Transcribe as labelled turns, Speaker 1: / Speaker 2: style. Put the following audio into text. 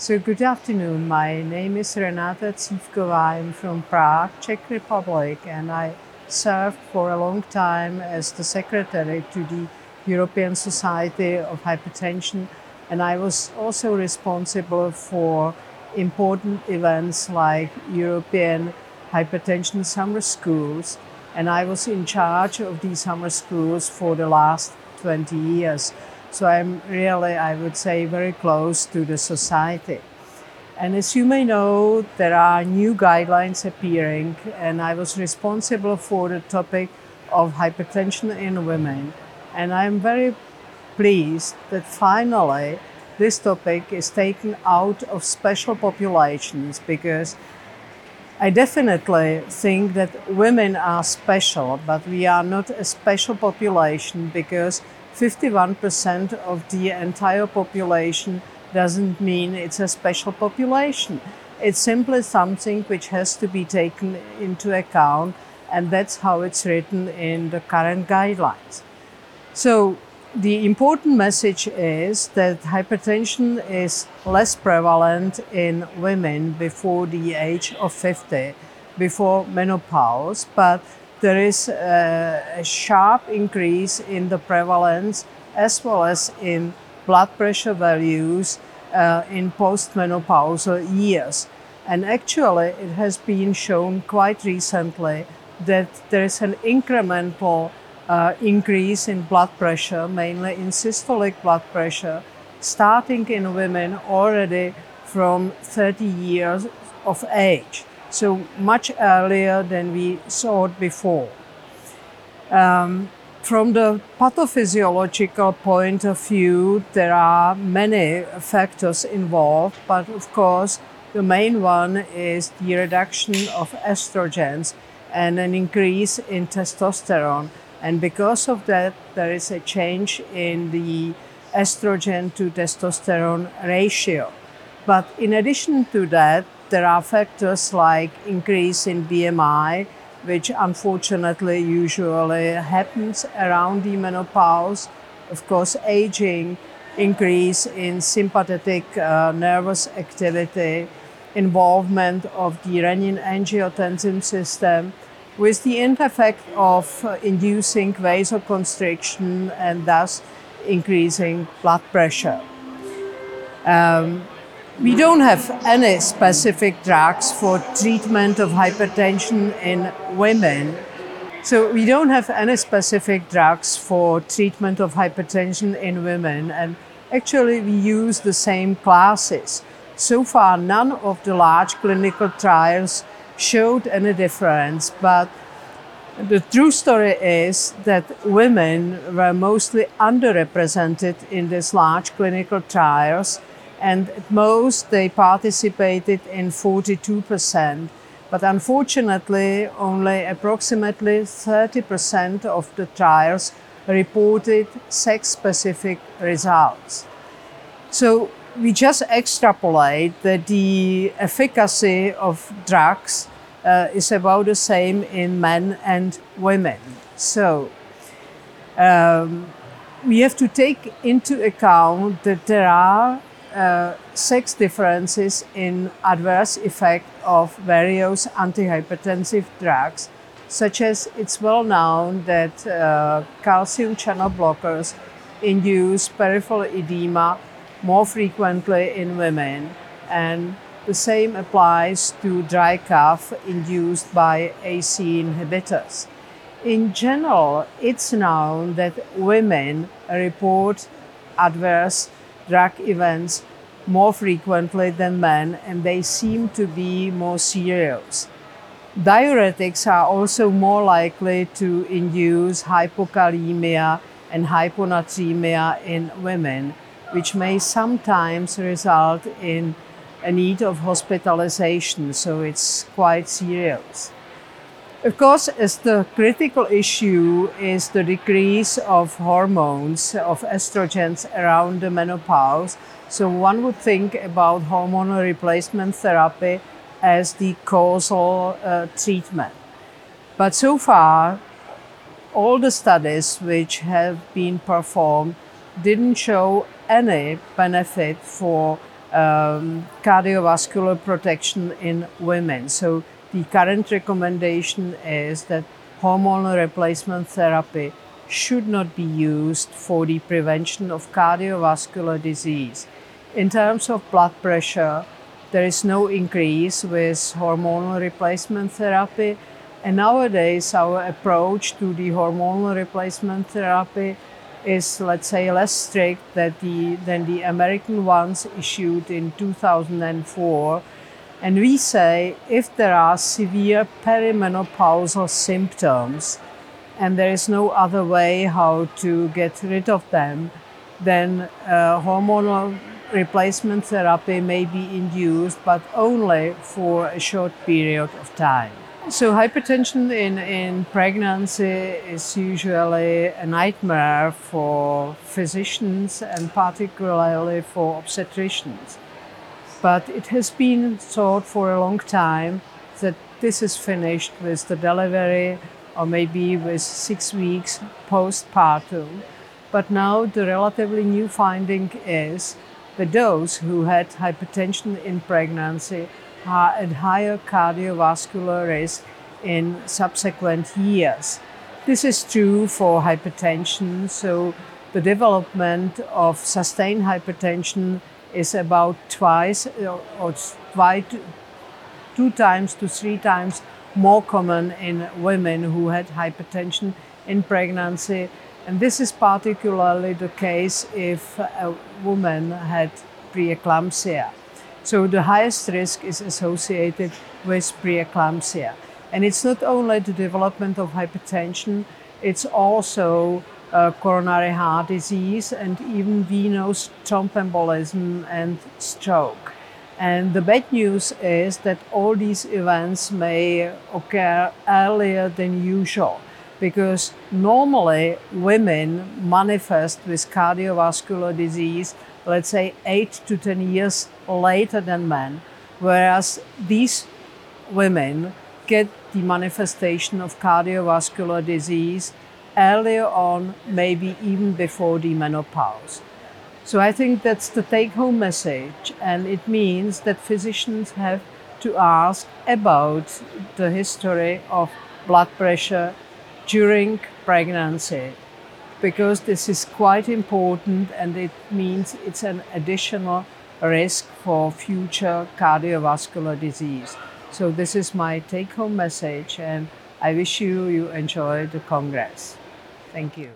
Speaker 1: So, good afternoon. My name is Renata Cífková. I'm from Prague, Czech Republic, and I served for a long time as the secretary to the European Society of Hypertension, and I was also responsible for important events like European Hypertension Summer Schools, and I was in charge of these summer schools for the last 20 years. So I'm really, I would say, very close to the society. And as you may know, there are new guidelines appearing, and I was responsible for the topic of hypertension in women. And I'm very pleased that finally this topic is taken out of special populations because I definitely think that women are special, but we are not a special population because 51% of the entire population doesn't mean it's a special population. It's simply something which has to be taken into account, and that's how it's written in the current guidelines. So, the important message is that hypertension is less prevalent in women before the age of 50, before menopause, but there is a, sharp increase in the prevalence as well as in blood pressure values uh, in postmenopausal years. And actually, it has been shown quite recently that there is an incremental uh, increase in blood pressure, mainly in systolic blood pressure, starting in women already from 30 years of age so much earlier than we it before. Um, from the pathophysiological point of view, there are many factors involved, but of course, the main one is the reduction of estrogens and an increase in testosterone. And because of that, there is a change in the estrogen to testosterone ratio. But in addition to that, there are factors like increase in BMI, which unfortunately usually happens around the menopause. Of course, aging, increase in sympathetic uh, nervous activity, involvement of the renin-angiotensin system, with the end effect of uh, inducing vasoconstriction and thus increasing blood pressure. Um, we don't have any specific drugs for treatment of hypertension in women. So we don't have any specific drugs for treatment of hypertension in women and actually we use the same classes. So far none of the large clinical trials showed any difference, but the true story is that women were mostly underrepresented in these large clinical trials and at most they participated in 42%. But unfortunately, only approximately 30% of the trials reported sex specific results. So we just extrapolate that the efficacy of drugs uh, is about the same in men and women. So um, we have to take into account that there are uh, sex differences in adverse effect of various antihypertensive drugs, such as it's well known that uh, calcium channel blockers induce peripheral edema more frequently in women, and the same applies to dry cough induced by ACE inhibitors. In general, it's known that women report adverse drug events more frequently than men and they seem to be more serious. Diuretics are also more likely to induce hypokalemia and hyponatremia in women, which may sometimes result in a need of hospitalization, so it's quite serious. Of course, as the critical issue is the decrease of hormones, of estrogens around the menopause. So one would think about hormonal replacement therapy as the causal uh, treatment. But so far, all the studies which have been performed didn't show any benefit for um, cardiovascular protection in women. So the current recommendation is that hormonal replacement therapy should not be used for the prevention of cardiovascular disease. In terms of blood pressure, there is no increase with hormonal replacement therapy. And nowadays, our approach to the hormonal replacement therapy is, let's say, less strict than the, than the American ones issued in 2004. And we say if there are severe perimenopausal symptoms and there is no other way how to get rid of them, then uh, hormonal replacement therapy may be induced, but only for a short period of time. So hypertension in, in pregnancy is usually a nightmare for physicians and particularly for obstetricians. But it has been thought for a long time that this is finished with the delivery or maybe with six weeks postpartum. But now the relatively new finding is that those who had hypertension in pregnancy are at higher cardiovascular risk in subsequent years. This is true for hypertension, so the development of sustained hypertension is about twice or twice, two times to three times more common in women who had hypertension in pregnancy. And this is particularly the case if a woman had preeclampsia. So the highest risk is associated with preeclampsia. And it's not only the development of hypertension, it's also uh, coronary heart disease and even venous thromboembolism and stroke. And the bad news is that all these events may occur earlier than usual because normally women manifest with cardiovascular disease, let's say 8 to 10 years later than men, whereas these women get the manifestation of cardiovascular disease earlier on, maybe even before the menopause. So I think that's the take home message, and it means that physicians have to ask about the history of blood pressure during pregnancy because this is quite important and it means it's an additional risk for future cardiovascular disease. So this is my take home message and I wish you you enjoy the Congress. Thank you.